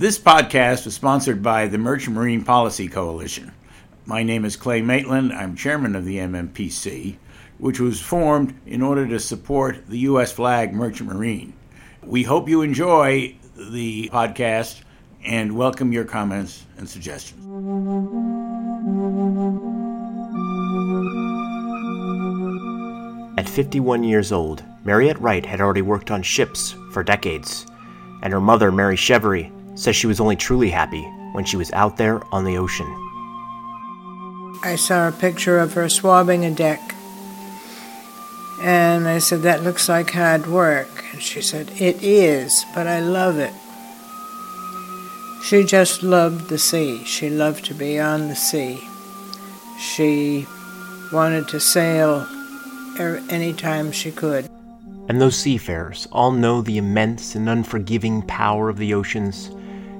This podcast was sponsored by the Merchant Marine Policy Coalition. My name is Clay Maitland. I'm chairman of the MMPC, which was formed in order to support the U.S. flag merchant marine. We hope you enjoy the podcast and welcome your comments and suggestions. At 51 years old, Mariette Wright had already worked on ships for decades, and her mother, Mary Chevery, says she was only truly happy when she was out there on the ocean. I saw a picture of her swabbing a deck. And I said, That looks like hard work. And she said, It is, but I love it. She just loved the sea. She loved to be on the sea. She wanted to sail er, any time she could. And those seafarers all know the immense and unforgiving power of the oceans.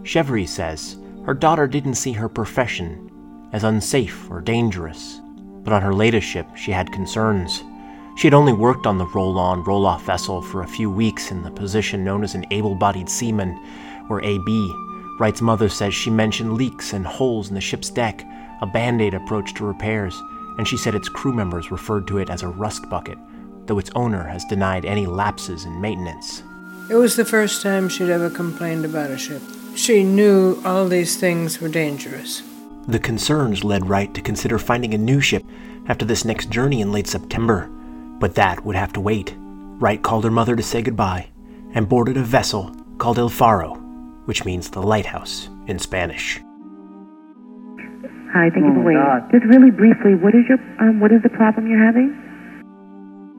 Chevery says her daughter didn't see her profession as unsafe or dangerous, but on her latest ship she had concerns. She had only worked on the roll on, roll off vessel for a few weeks in the position known as an able bodied seaman, or AB. Wright's mother says she mentioned leaks and holes in the ship's deck, a band aid approach to repairs, and she said its crew members referred to it as a rust bucket, though its owner has denied any lapses in maintenance. It was the first time she'd ever complained about a ship. She knew all these things were dangerous. The concerns led Wright to consider finding a new ship after this next journey in late September, but that would have to wait. Wright called her mother to say goodbye and boarded a vessel called El Faro, which means the lighthouse in Spanish. Hi, thank you for waiting. Just really briefly, what is your um, what is the problem you're having?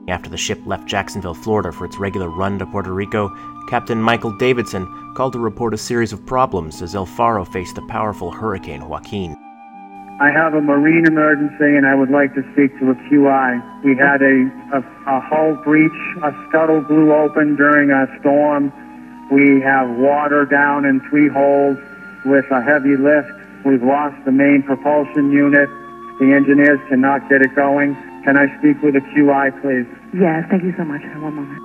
After the ship left Jacksonville, Florida for its regular run to Puerto Rico, Captain Michael Davidson called to report a series of problems as El Faro faced the powerful Hurricane Joaquin. I have a marine emergency and I would like to speak to a QI. We had a, a, a hull breach, a scuttle blew open during a storm. We have water down in three holes with a heavy lift. We've lost the main propulsion unit. The engineers cannot get it going. Can I speak with a QI, please? Yes, thank you so much. One moment.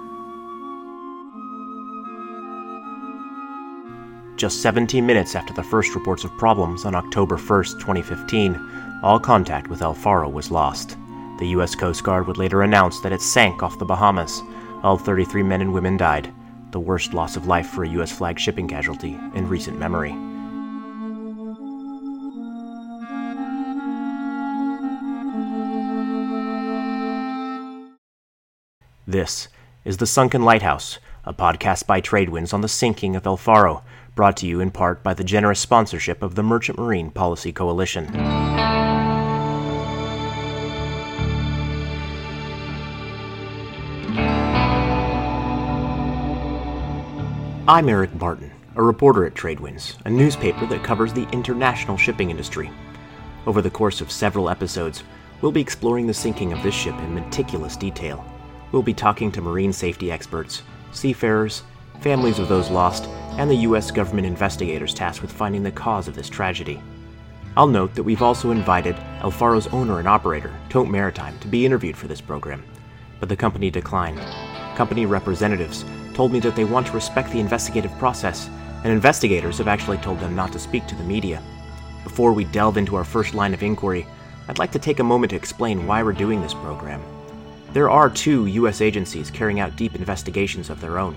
Just 17 minutes after the first reports of problems on October 1, 2015, all contact with El Faro was lost. The U.S. Coast Guard would later announce that it sank off the Bahamas. All 33 men and women died, the worst loss of life for a U.S. flag shipping casualty in recent memory. This is The Sunken Lighthouse, a podcast by Tradewinds on the sinking of El Faro, brought to you in part by the generous sponsorship of the Merchant Marine Policy Coalition. I'm Eric Martin, a reporter at Tradewinds, a newspaper that covers the international shipping industry. Over the course of several episodes, we'll be exploring the sinking of this ship in meticulous detail. We'll be talking to marine safety experts, seafarers, families of those lost, and the U.S. government investigators tasked with finding the cause of this tragedy. I'll note that we've also invited El Faro's owner and operator, Tote Maritime, to be interviewed for this program, but the company declined. Company representatives told me that they want to respect the investigative process, and investigators have actually told them not to speak to the media. Before we delve into our first line of inquiry, I'd like to take a moment to explain why we're doing this program. There are two U.S. agencies carrying out deep investigations of their own.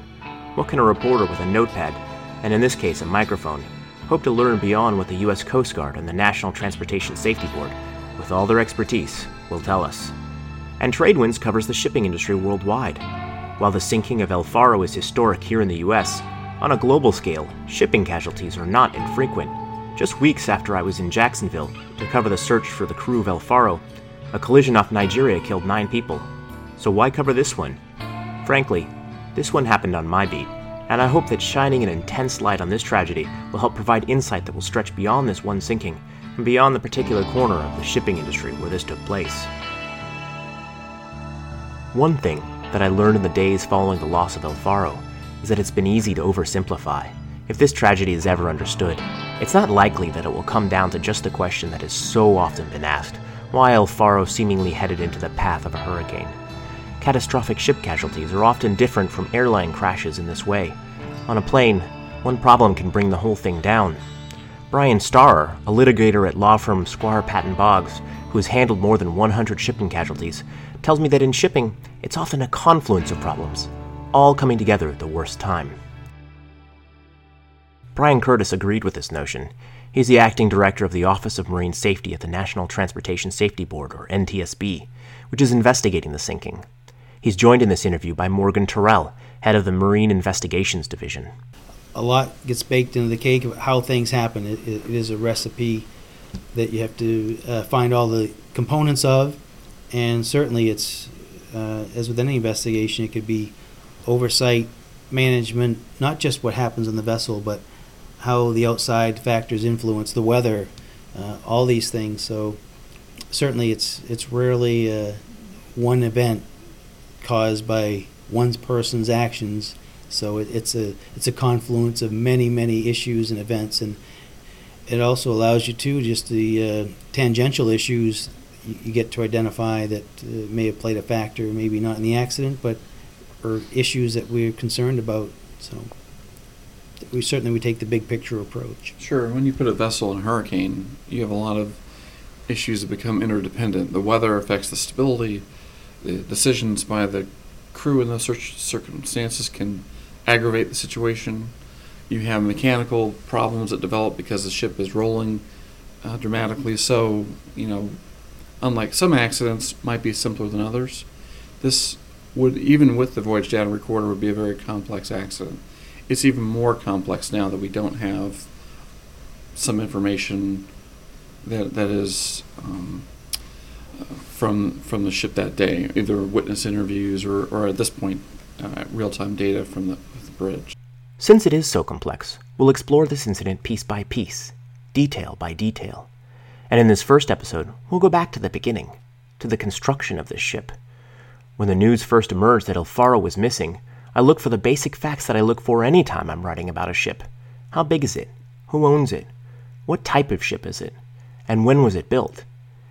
What can a reporter with a notepad, and in this case a microphone, hope to learn beyond what the U.S. Coast Guard and the National Transportation Safety Board, with all their expertise, will tell us? And Tradewinds covers the shipping industry worldwide. While the sinking of El Faro is historic here in the U.S., on a global scale, shipping casualties are not infrequent. Just weeks after I was in Jacksonville to cover the search for the crew of El Faro, a collision off Nigeria killed nine people. So why cover this one? Frankly, this one happened on my beat, and I hope that shining an intense light on this tragedy will help provide insight that will stretch beyond this one sinking and beyond the particular corner of the shipping industry where this took place. One thing that I learned in the days following the loss of El Faro is that it's been easy to oversimplify. If this tragedy is ever understood, it's not likely that it will come down to just the question that has so often been asked why El Faro seemingly headed into the path of a hurricane. Catastrophic ship casualties are often different from airline crashes in this way. On a plane, one problem can bring the whole thing down. Brian Starr, a litigator at law firm Squire Patton Boggs, who has handled more than 100 shipping casualties, tells me that in shipping, it's often a confluence of problems, all coming together at the worst time. Brian Curtis agreed with this notion. He's the acting director of the Office of Marine Safety at the National Transportation Safety Board, or NTSB, which is investigating the sinking. He's joined in this interview by Morgan Turrell, head of the Marine Investigations Division. A lot gets baked into the cake of how things happen. it, it is a recipe that you have to uh, find all the components of, and certainly it's, uh, as with any investigation, it could be oversight, management, not just what happens in the vessel, but how the outside factors influence the weather, uh, all these things. So certainly it's it's rarely uh, one event caused by one person's actions. So it, it's a it's a confluence of many many issues and events, and it also allows you to just the uh, tangential issues you, you, get to identify that uh, may have played a factor, maybe not in the accident, but or issues that we're concerned about. So we certainly we take the big picture approach. Sure. When you put a vessel in a hurricane, you have a lot of issues that become interdependent. The weather affects the stability. The decisions by the crew in those circumstances can aggravate the situation. You have mechanical problems that develop because the ship is rolling uh, dramatically. So, you know, unlike some accidents, might be simpler than others. This would, even with the voyage data recorder, would be a very complex accident it's even more complex now that we don't have some information that that is um, from from the ship that day, either witness interviews or, or at this point, uh, real time data from the, the bridge. Since it is so complex, we'll explore this incident piece by piece, detail by detail. And in this first episode, we'll go back to the beginning, to the construction of this ship. When the news first emerged that El Faro was missing, I look for the basic facts that I look for any time I'm writing about a ship. How big is it? Who owns it? What type of ship is it? And when was it built?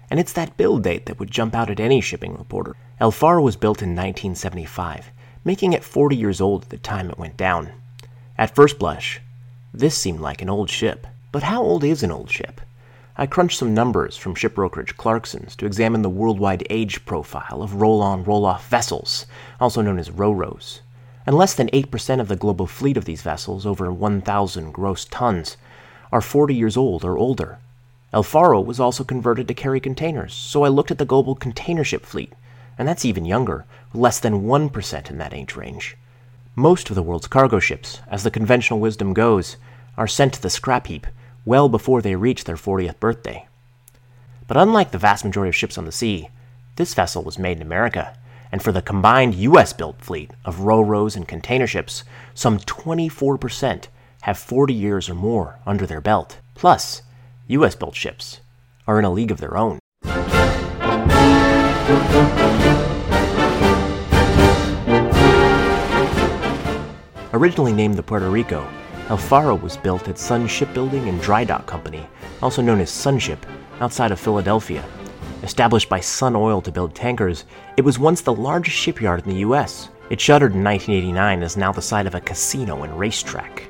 And it's that build date that would jump out at any shipping reporter. El Faro was built in 1975, making it 40 years old at the time it went down. At first blush, this seemed like an old ship. But how old is an old ship? I crunched some numbers from ship brokerage Clarksons to examine the worldwide age profile of roll on roll off vessels, also known as RoRos and less than 8% of the global fleet of these vessels, over 1,000 gross tons, are 40 years old or older. El Faro was also converted to carry containers, so I looked at the global container ship fleet, and that's even younger, less than 1% in that age range. Most of the world's cargo ships, as the conventional wisdom goes, are sent to the scrap heap well before they reach their 40th birthday. But unlike the vast majority of ships on the sea, this vessel was made in America and for the combined U.S. built fleet of RoRos and container ships, some 24% have 40 years or more under their belt. Plus, U.S. built ships are in a league of their own. Originally named the Puerto Rico, El Faro was built at Sun Shipbuilding and Dry Dock Company, also known as Sunship, outside of Philadelphia, Established by Sun Oil to build tankers, it was once the largest shipyard in the US. It shuttered in 1989 and is now the site of a casino and racetrack.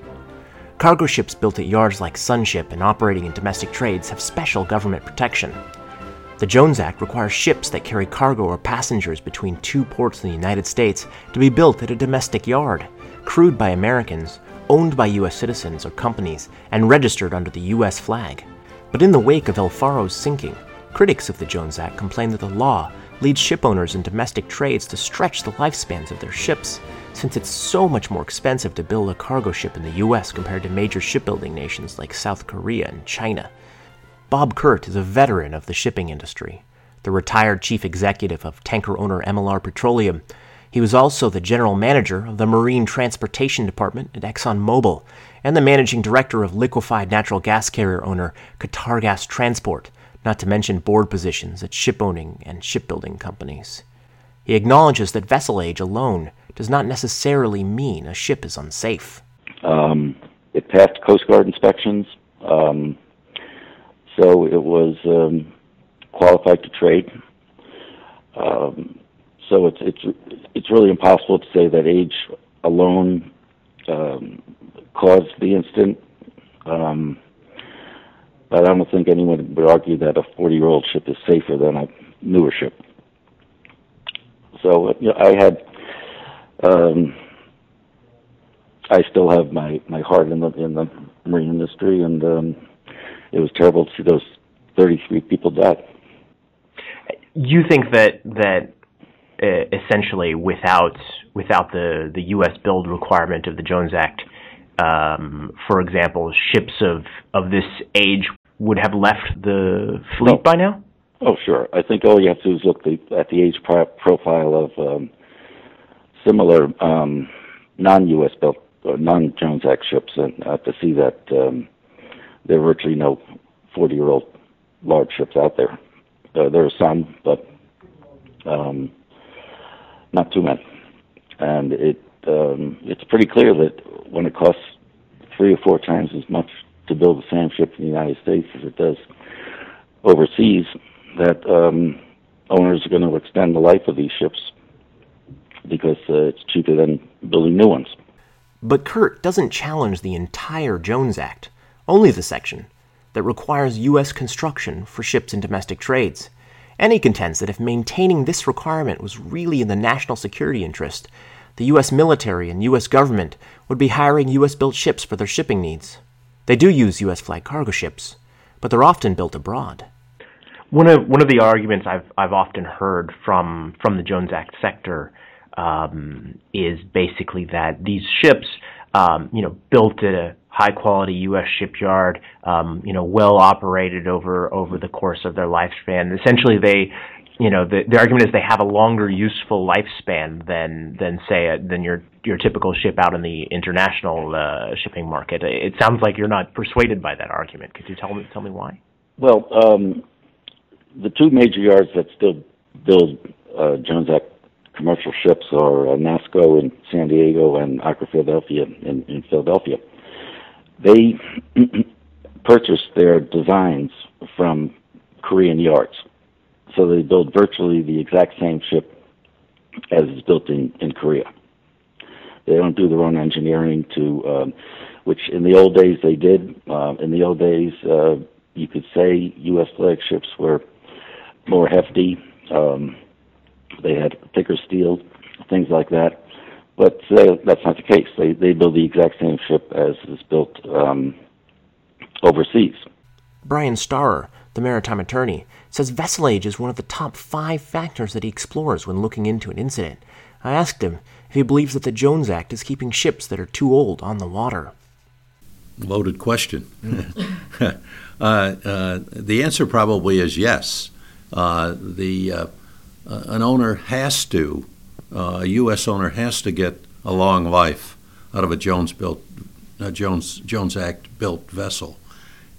Cargo ships built at yards like Sunship and operating in domestic trades have special government protection. The Jones Act requires ships that carry cargo or passengers between two ports in the United States to be built at a domestic yard, crewed by Americans, owned by U.S. citizens or companies, and registered under the U.S. flag. But in the wake of El Faro's sinking, Critics of the Jones Act complain that the law leads shipowners in domestic trades to stretch the lifespans of their ships, since it's so much more expensive to build a cargo ship in the US compared to major shipbuilding nations like South Korea and China. Bob Kurt is a veteran of the shipping industry, the retired chief executive of tanker owner MLR Petroleum. He was also the general manager of the Marine Transportation Department at ExxonMobil and the managing director of liquefied natural gas carrier owner Qatargas Transport not to mention board positions at shipowning and shipbuilding companies. He acknowledges that vessel age alone does not necessarily mean a ship is unsafe. Um, it passed Coast Guard inspections, um, so it was um, qualified to trade. Um, so it's it's it's really impossible to say that age alone um, caused the incident. Um, but I don't think anyone would argue that a 40 year old ship is safer than a newer ship. So you know, I had, um, I still have my my heart in the in the marine industry, and um, it was terrible to see those 33 people die. You think that that uh, essentially without without the the U.S. build requirement of the Jones Act, um, for example, ships of of this age would have left the fleet Oh. by now? Oh, sure. I think all you have to do is look the, at the age pro- profile of um, similar um, non-U.S. built or non-Jones Act ships, and uh, to see that um, there are virtually no 40-year-old large ships out there. Uh, there are some, but um, not too many. And it um, it's pretty clear that when it costs three or four times as much to build the same ship in the United States as it does overseas, that um, owners are going to extend the life of these ships because uh, it's cheaper than building new ones. But Kurt doesn't challenge the entire Jones Act, only the section that requires U.S. construction for ships in domestic trades. And he contends that if maintaining this requirement was really in the national security interest, the U.S. military and U.S. government would be hiring U.S. built ships for their shipping needs. They do use U.S. flag cargo ships, but they're often built abroad. One of one of the arguments I've I've often heard from from the Jones Act sector um, is basically that these ships, um, you know, built at a high quality U.S. shipyard, um, you know, well operated over over the course of their lifespan. Essentially, they, you know, the, the argument is they have a longer useful lifespan than than say a, than your your typical ship out in the international uh, shipping market. It sounds like you're not persuaded by that argument. Could you tell me tell me why? Well, um, the two major yards that still build uh, Jones Act commercial ships are uh, NASSCO in San Diego and Aker Philadelphia in, in Philadelphia. They purchased their designs from Korean yards, so they build virtually the exact same ship as is built in, in Korea. They don't do their own engineering to, um, which in the old days they did. Uh, in the old days, uh, you could say U.S. flagships were more hefty. Um, they had thicker steel, things like that. But today, that's not the case. They they build the exact same ship as is built um, overseas. Brian Starer, the maritime attorney, says vessel age is one of the top five factors that he explores when looking into an incident. I asked him if he believes that the Jones Act is keeping ships that are too old on the water. Loaded question. uh, uh, the answer probably is yes. Uh, the uh, an owner has to, uh, a U.S. owner has to get a long life out of a Jones built, Jones Jones Act built vessel,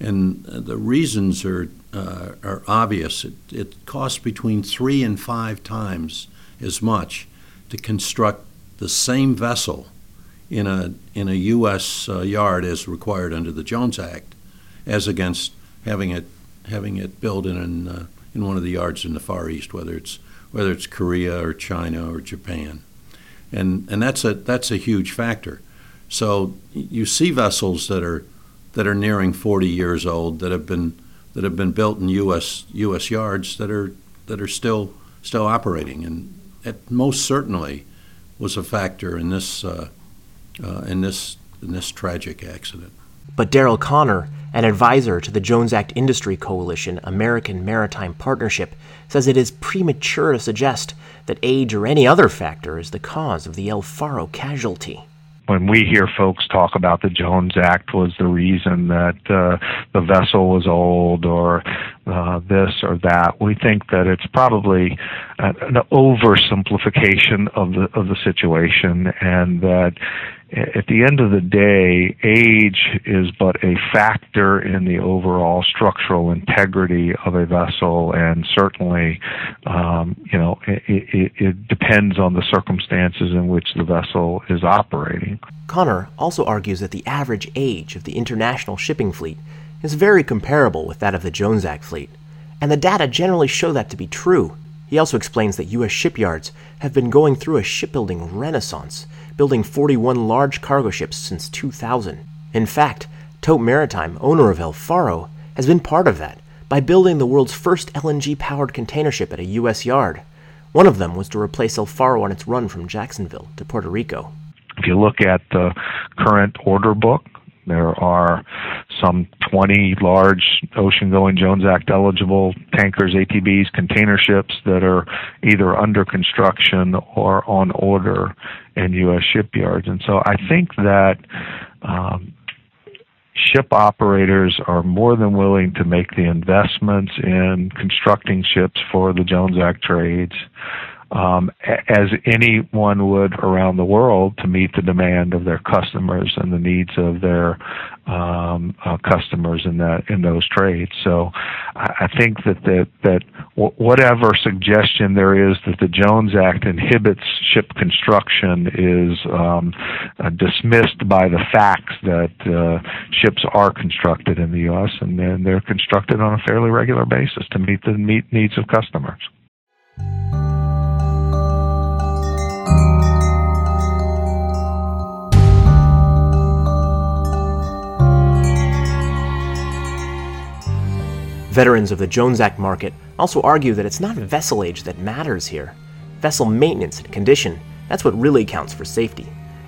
and uh, the reasons are uh, are obvious. It, it costs between three and five times as much to construct the same vessel in a in a U.S. Uh, yard as required under the Jones Act, as against having it having it built in an, in one of the yards in the Far East, whether it's whether it's Korea or China or Japan, and and that's a that's a huge factor. So you see vessels that are that are nearing 40 years old that have been that have been built in U.S. U.S. yards that are that are still still operating, and it most certainly was a factor in this uh, uh, in this in this tragic accident. But Daryl Connor, an advisor to the Jones Act Industry Coalition American Maritime Partnership, says it is premature to suggest that age or any other factor is the cause of the El Faro casualty. when we hear folks talk about the Jones Act was the reason that uh, the vessel was old or uh, this or that, we think that it's probably an oversimplification of the of the situation, and that at the end of the day, age is but a factor in the overall structural integrity of a vessel, and certainly, um, you know, it, it, it depends on the circumstances in which the vessel is operating. Connor also argues that the average age of the international shipping fleet is very comparable with that of the Jones Act fleet, and the data generally show that to be true. He also explains that U.S. shipyards have been going through a shipbuilding renaissance, building 41 large cargo ships since 2000. In fact, Tote Maritime, owner of El Faro, has been part of that by building the world's first LNG powered container ship at a U.S. yard. One of them was to replace El Faro on its run from Jacksonville to Puerto Rico. If you look at the current order book, there are some 20 large ocean going Jones Act eligible tankers, ATBs, container ships that are either under construction or on order in U.S. shipyards. And so I think that um, ship operators are more than willing to make the investments in constructing ships for the Jones Act trades um, as anyone would around the world to meet the demand of their customers and the needs of their um, uh, customers in that in those trades. So I, I think that that that w- whatever suggestion there is that the Jones Act inhibits ship construction is um, uh, dismissed by the facts that uh, ships are constructed in the U.S. and then they're constructed on a fairly regular basis to meet the meet needs of customers. Veterans of the Jones Act market also argue that it's not vessel age that matters here. Vessel maintenance and condition, that's what really counts for safety.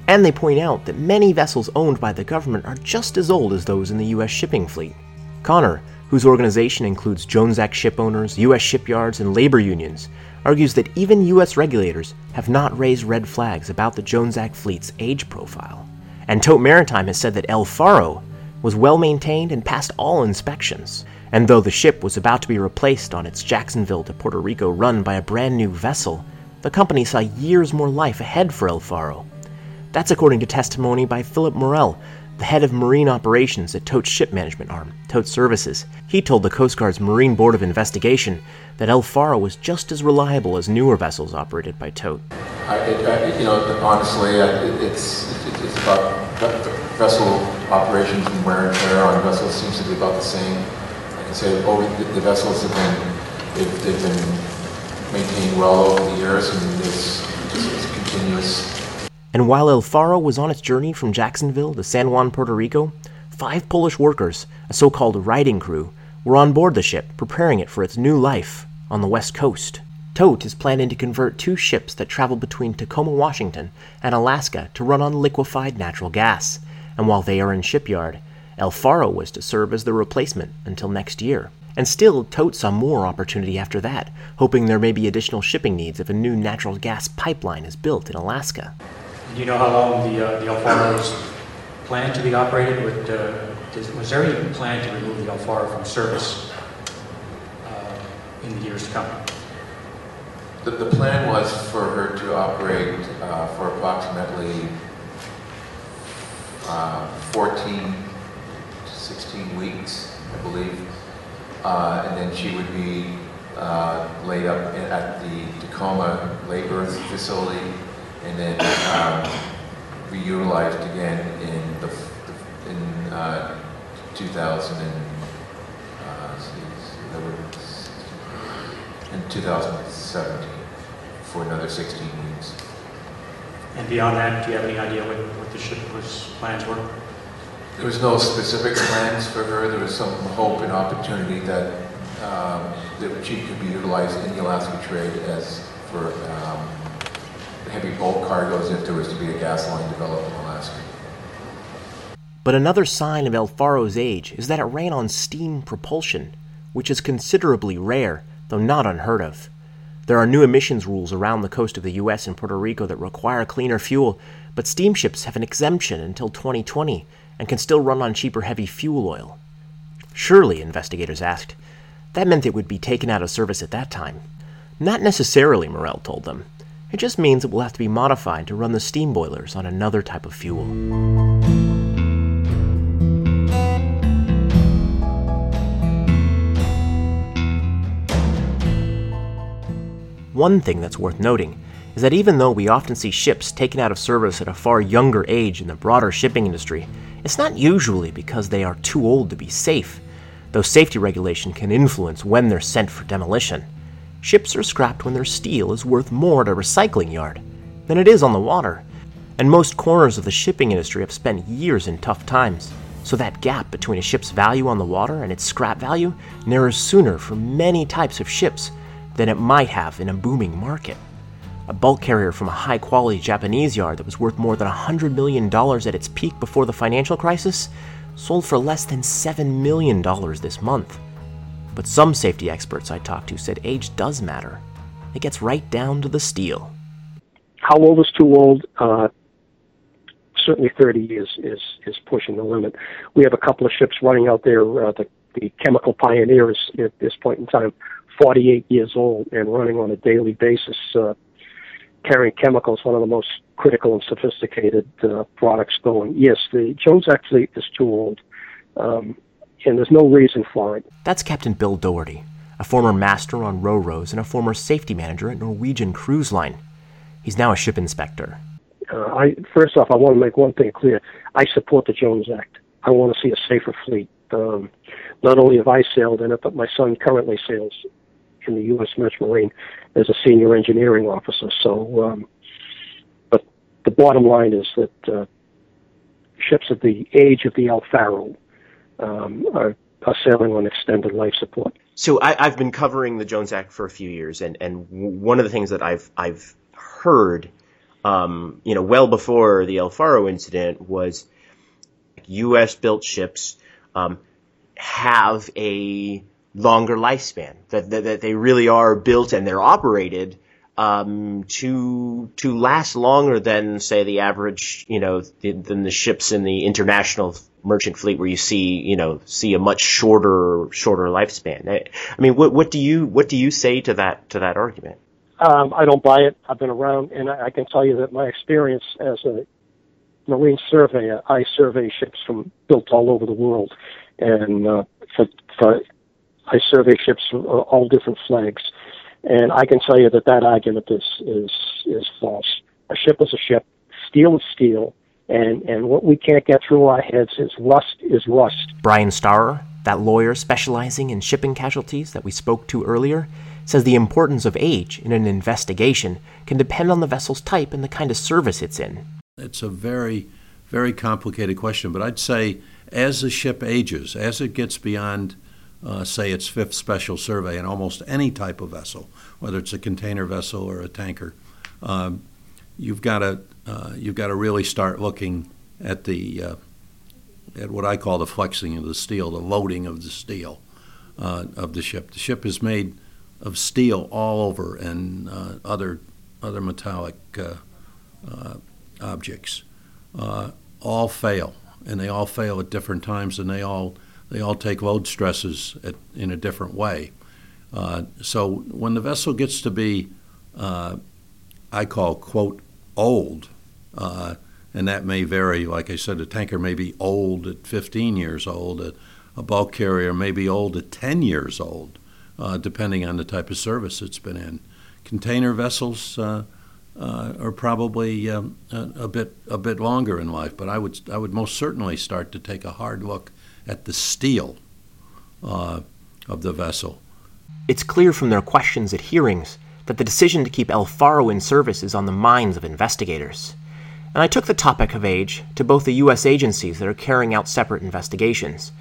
And they point out that many vessels owned by the government are just as old as those in the U.S. shipping fleet. Connor, whose organization includes Jones Act ship owners, U.S. shipyards, and labor unions, argues that even U.S. regulators have not raised red flags about the Jones Act fleet's age profile. And Tote Maritime has said that El Faro was well maintained and passed all inspections. And though the ship was about to be replaced on its Jacksonville to Puerto Rico run by a brand new vessel, the company saw years more life ahead for El Faro. That's according to testimony by Philip Morrell, the head of marine operations at Tote's ship management arm, Tote Services. He told the Coast Guard's Marine Board of Investigation that El Faro was just as reliable as newer vessels operated by Tote. I, it, I, you know, honestly, it, it's, it's about vessel operations and wear and tear on vessels seems to be about the same say, oh, the, vessels have been, they've, they've been maintained well over the years and it's just continuous. And while El Faro was on its journey from Jacksonville to San Juan, Puerto Rico, five Polish workers, a so called riding crew, were on board the ship, preparing it for its new life on the west coast. Tote is planning to convert two ships that travel between Tacoma, Washington, and Alaska to run on liquefied natural gas. And while they are in shipyard, El Faro was to serve as the replacement until next year. And still, Tote saw more opportunity after that, hoping there may be additional shipping needs if a new natural gas pipeline is built in Alaska. Do you know how long the, uh, the El Faro is planned to be operated? With, uh, was there any plan to remove the El Faro from service uh, in the years to come? The, the plan was for her to operate uh, for approximately uh, 14 16 weeks, I believe. Uh, and then she would be uh, laid up in, at the Tacoma labor facility and then um, reutilized again in the, in uh, 2000 and, uh, in 2017 for another 16 weeks. And beyond that, do you have any idea what, what the ship was plans were? There was no specific plans for her. There was some hope and opportunity that um, that she could be utilized in the Alaska trade as for um, heavy bulk cargoes if there was to be a gas line developed in Alaska. But another sign of El Faro's age is that it ran on steam propulsion, which is considerably rare, though not unheard of. There are new emissions rules around the coast of the US and Puerto Rico that require cleaner fuel, but steamships have an exemption until 2020 and can still run on cheaper heavy fuel oil. Surely, investigators asked, that meant it would be taken out of service at that time. Not necessarily, Morrell told them. It just means it will have to be modified to run the steam boilers on another type of fuel. One thing that's worth noting is that even though we often see ships taken out of service at a far younger age in the broader shipping industry, it's not usually because they are too old to be safe, though safety regulation can influence when they're sent for demolition. Ships are scrapped when their steel is worth more at a recycling yard than it is on the water. and most corners of the shipping industry have spent years in tough times. So that gap between a ship's value on the water and its scrap value narrows sooner for many types of ships than it might have in a booming market. A bulk carrier from a high quality Japanese yard that was worth more than $100 million at its peak before the financial crisis sold for less than $7 million this month. But some safety experts I talked to said age does matter. It gets right down to the steel. How old is too old? Uh, certainly 30 years is, is pushing the limit. We have a couple of ships running out there. Uh, the, the Chemical Pioneer is at this point in time 48 years old and running on a daily basis, uh, carrying chemicals, one of the most critical and sophisticated uh, products going. Yes, the Jones Act fleet is too old. Um, and there's no reason for it. That's Captain Bill Doherty, a former master on Ro-Ros and a former safety manager at Norwegian Cruise Line. He's now a ship inspector. Uh, I first off, I want to make one thing clear. I support the Jones Act. I want to see a safer fleet. Um, not only have I sailed in it, but my son currently sails in the U.S. Marine as a senior engineering officer. So, um, but the bottom line is that uh, ships of the age of the El Faro um, are, are sailing on extended life support. So I, have been covering the Jones Act for a few years, and, and one of the things that I've I've heard, um, you know, well before the El Faro incident was U.S. built ships um, have a longer lifespan that, that, that they really are built and they're operated um, to to last longer than say the average you know the, than the ships in the international merchant fleet where you see you know see a much shorter shorter lifespan. I, I mean, what what do you what do you say to that to that argument? Um, I don't buy it. I've been around, and I, I can tell you that my experience as a marine surveyor, I survey ships from built all over the world, and uh, for, for I survey ships from uh, all different flags, and I can tell you that that argument is is is false. A ship is a ship. Steel is steel. And and what we can't get through our heads is rust is rust. Brian Starer, that lawyer specializing in shipping casualties that we spoke to earlier, says the importance of age in an investigation can depend on the vessel's type and the kind of service it's in. It's a very, very complicated question, but I'd say as the ship ages, as it gets beyond uh, say its fifth special survey in almost any type of vessel, whether it's a container vessel or a tanker, um, you've got to uh, you've got to really start looking at the uh, at what I call the flexing of the steel, the loading of the steel uh, of the ship. The ship is made of steel all over and uh, other other metallic uh, objects. all fail, and they all fail at different times, and they all they all take load stresses at, in a different way. Uh, so when the vessel gets to be, uh, I call quote old, uh, and that may vary. Like I said, a tanker may be old at 15 years old. A, a bulk carrier may be old at 10 years old, uh, depending on the type of service it's been in. Container vessels uh, uh, are probably um, a, a, bit a bit longer in life, but I would I would most certainly start to take a hard look at the steel uh, of the vessel. It's clear from their questions at hearings that the decision to keep El Faro in service is on the minds of investigators. And I took the topic of age to both the U.S. agencies that are carrying out separate investigations.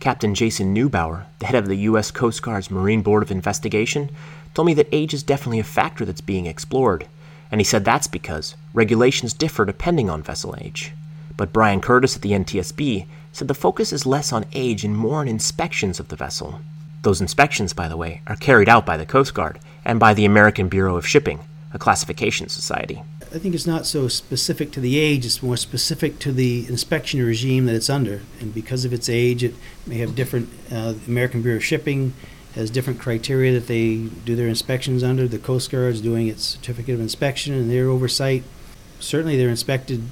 Captain Jason Neubauer, the head of the U.S. Coast Guard's Marine Board of Investigation, told me that age is definitely a factor that's being explored, and he said that's because regulations differ depending on vessel age. But Brian Curtis at the NTSB said the focus is less on age and more on inspections of the vessel. Those inspections, by the way, are carried out by the Coast Guard and by the American Bureau of Shipping, a classification society. I think it's not so specific to the age, it's more specific to the inspection regime that it's under. And because of its age, it may have different, uh, American Bureau of Shipping has different criteria that they do their inspections under. The Coast Guard is doing its certificate of inspection and their oversight. Certainly, they're inspected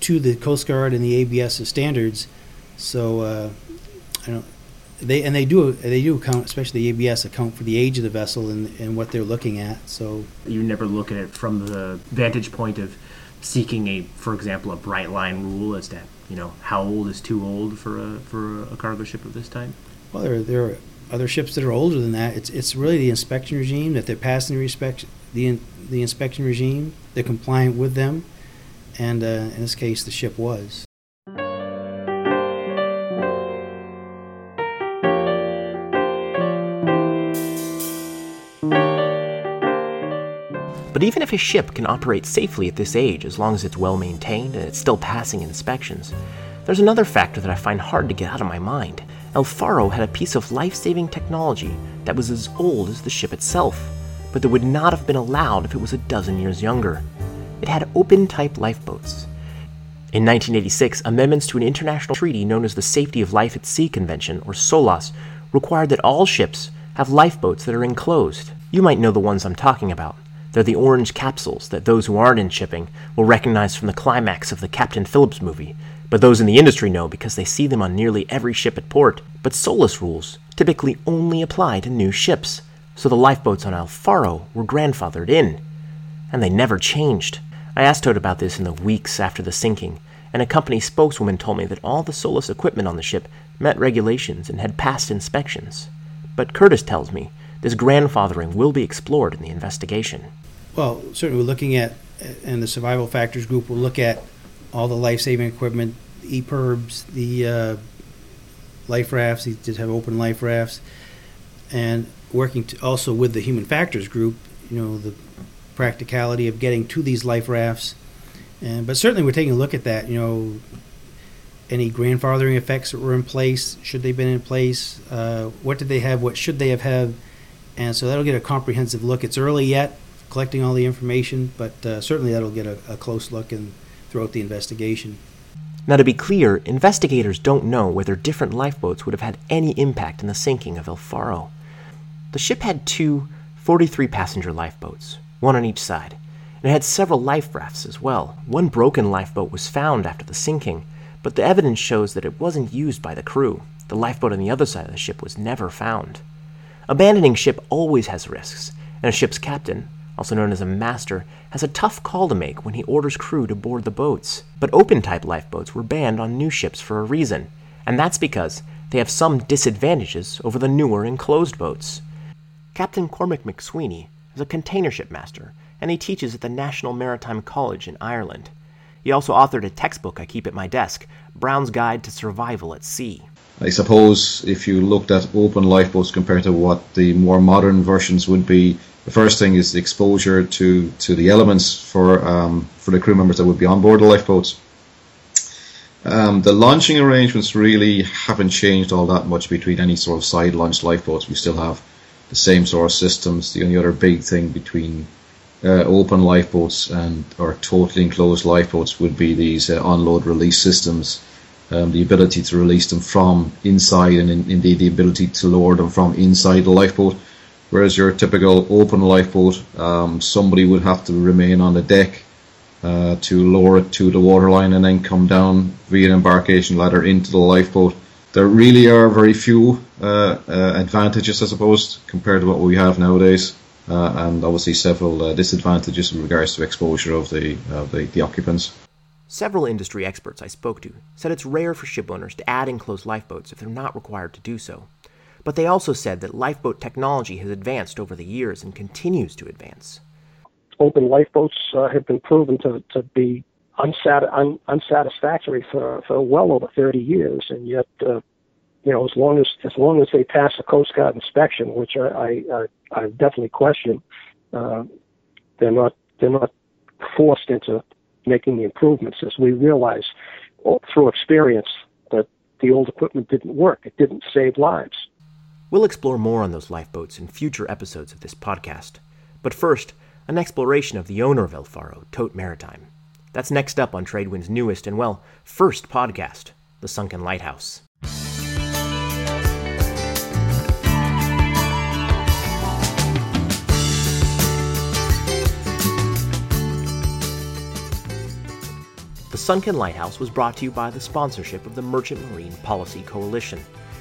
to the Coast Guard and the ABS standards so uh, I don't. They and they do they do account, especially the ABS, account for the age of the vessel and, and what they're looking at. So you never look at it from the vantage point of seeking a, for example, a bright line rule as to you know how old is too old for a for a cargo ship of this type. Well, there there are other ships that are older than that. It's it's really the inspection regime that they're passing the inspection the the inspection regime. They're compliant with them, and uh, in this case, the ship was. But even if a ship can operate safely at this age, as long as it's well maintained and it's still passing inspections, there's another factor that I find hard to get out of my mind. El Faro had a piece of life saving technology that was as old as the ship itself, but that would not have been allowed if it was a dozen years younger. It had open type lifeboats. In 1986, amendments to an international treaty known as the Safety of Life at Sea Convention, or SOLAS, required that all ships have lifeboats that are enclosed. You might know the ones I'm talking about. They're the orange capsules that those who aren't in shipping will recognize from the climax of the Captain Phillips movie, but those in the industry know because they see them on nearly every ship at port. But SOLAS rules typically only apply to new ships, so the lifeboats on El Faro were grandfathered in. And they never changed. I asked Tote about this in the weeks after the sinking, and a company spokeswoman told me that all the SOLAS equipment on the ship met regulations and had passed inspections. But Curtis tells me this grandfathering will be explored in the investigation. Well, certainly we're looking at, and the survival factors group will look at all the life-saving equipment, the EPIRBs, the uh, life rafts, these just have open life rafts, and working to also with the human factors group, you know, the practicality of getting to these life rafts. And, but certainly we're taking a look at that, you know, any grandfathering effects that were in place, should they have been in place, uh, what did they have, what should they have had, and so that'll get a comprehensive look. It's early yet, collecting all the information, but uh, certainly that'll get a, a close look and throughout the investigation. Now, to be clear, investigators don't know whether different lifeboats would have had any impact in the sinking of El Faro. The ship had two 43 passenger lifeboats, one on each side, and it had several life rafts as well. One broken lifeboat was found after the sinking, but the evidence shows that it wasn't used by the crew. The lifeboat on the other side of the ship was never found. Abandoning ship always has risks, and a ship's captain, also known as a master, has a tough call to make when he orders crew to board the boats. But open type lifeboats were banned on new ships for a reason, and that's because they have some disadvantages over the newer enclosed boats. Captain Cormac McSweeney is a container ship master, and he teaches at the National Maritime College in Ireland. He also authored a textbook I keep at my desk, Brown's Guide to Survival at Sea. I suppose if you looked at open lifeboats compared to what the more modern versions would be, the first thing is the exposure to, to the elements for um, for the crew members that would be on board the lifeboats. Um, the launching arrangements really haven't changed all that much between any sort of side launch lifeboats. We still have the same sort of systems. The only other big thing between uh, open lifeboats and or totally enclosed lifeboats would be these uh, onload release systems. Um, the ability to release them from inside and in, indeed the ability to lower them from inside the lifeboat. Whereas your typical open lifeboat, um, somebody would have to remain on the deck uh, to lower it to the waterline and then come down via an embarkation ladder into the lifeboat. There really are very few uh, uh, advantages, I suppose, compared to what we have nowadays, uh, and obviously several uh, disadvantages in regards to exposure of the, the, the occupants. Several industry experts I spoke to said it's rare for shipowners to add enclosed lifeboats if they're not required to do so. But they also said that lifeboat technology has advanced over the years and continues to advance. Open lifeboats uh, have been proven to, to be unsat- un- unsatisfactory for, for well over 30 years, and yet, uh, you know, as long as as long as they pass a Coast Guard inspection, which I I, I definitely question, uh, they're not they're not forced into making the improvements as we realize through experience that the old equipment didn't work. It didn't save lives. We'll explore more on those lifeboats in future episodes of this podcast. But first, an exploration of the owner of El Faro, Tote Maritime. That's next up on Tradewind's newest and, well, first podcast, The Sunken Lighthouse. The Sunken Lighthouse was brought to you by the sponsorship of the Merchant Marine Policy Coalition.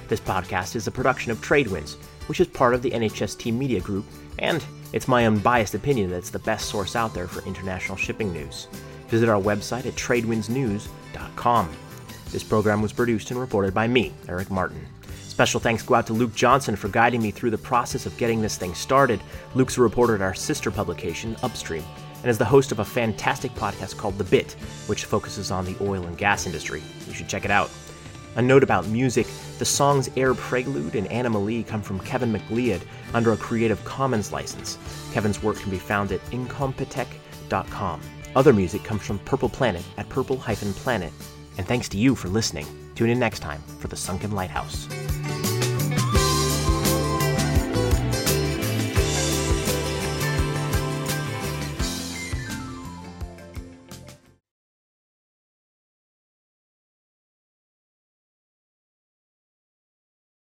This podcast is a production of Tradewinds, which is part of the NHST Media Group, and it's my unbiased opinion that it's the best source out there for international shipping news. Visit our website at tradewindsnews.com. This program was produced and reported by me, Eric Martin. Special thanks go out to Luke Johnson for guiding me through the process of getting this thing started. Luke's a reporter at our sister publication, Upstream. and is the host of a fantastic podcast called The Bit, which focuses on the oil and gas industry. You should check it out. A note about music the songs Air Prelude and Anamalie come from Kevin MacLeod under a Creative Commons license. Kevin's work can be found at incompetech.com. Other music comes from Purple Planet at purple-planet. And thanks to you for listening. Tune in next time for The Sunken Lighthouse.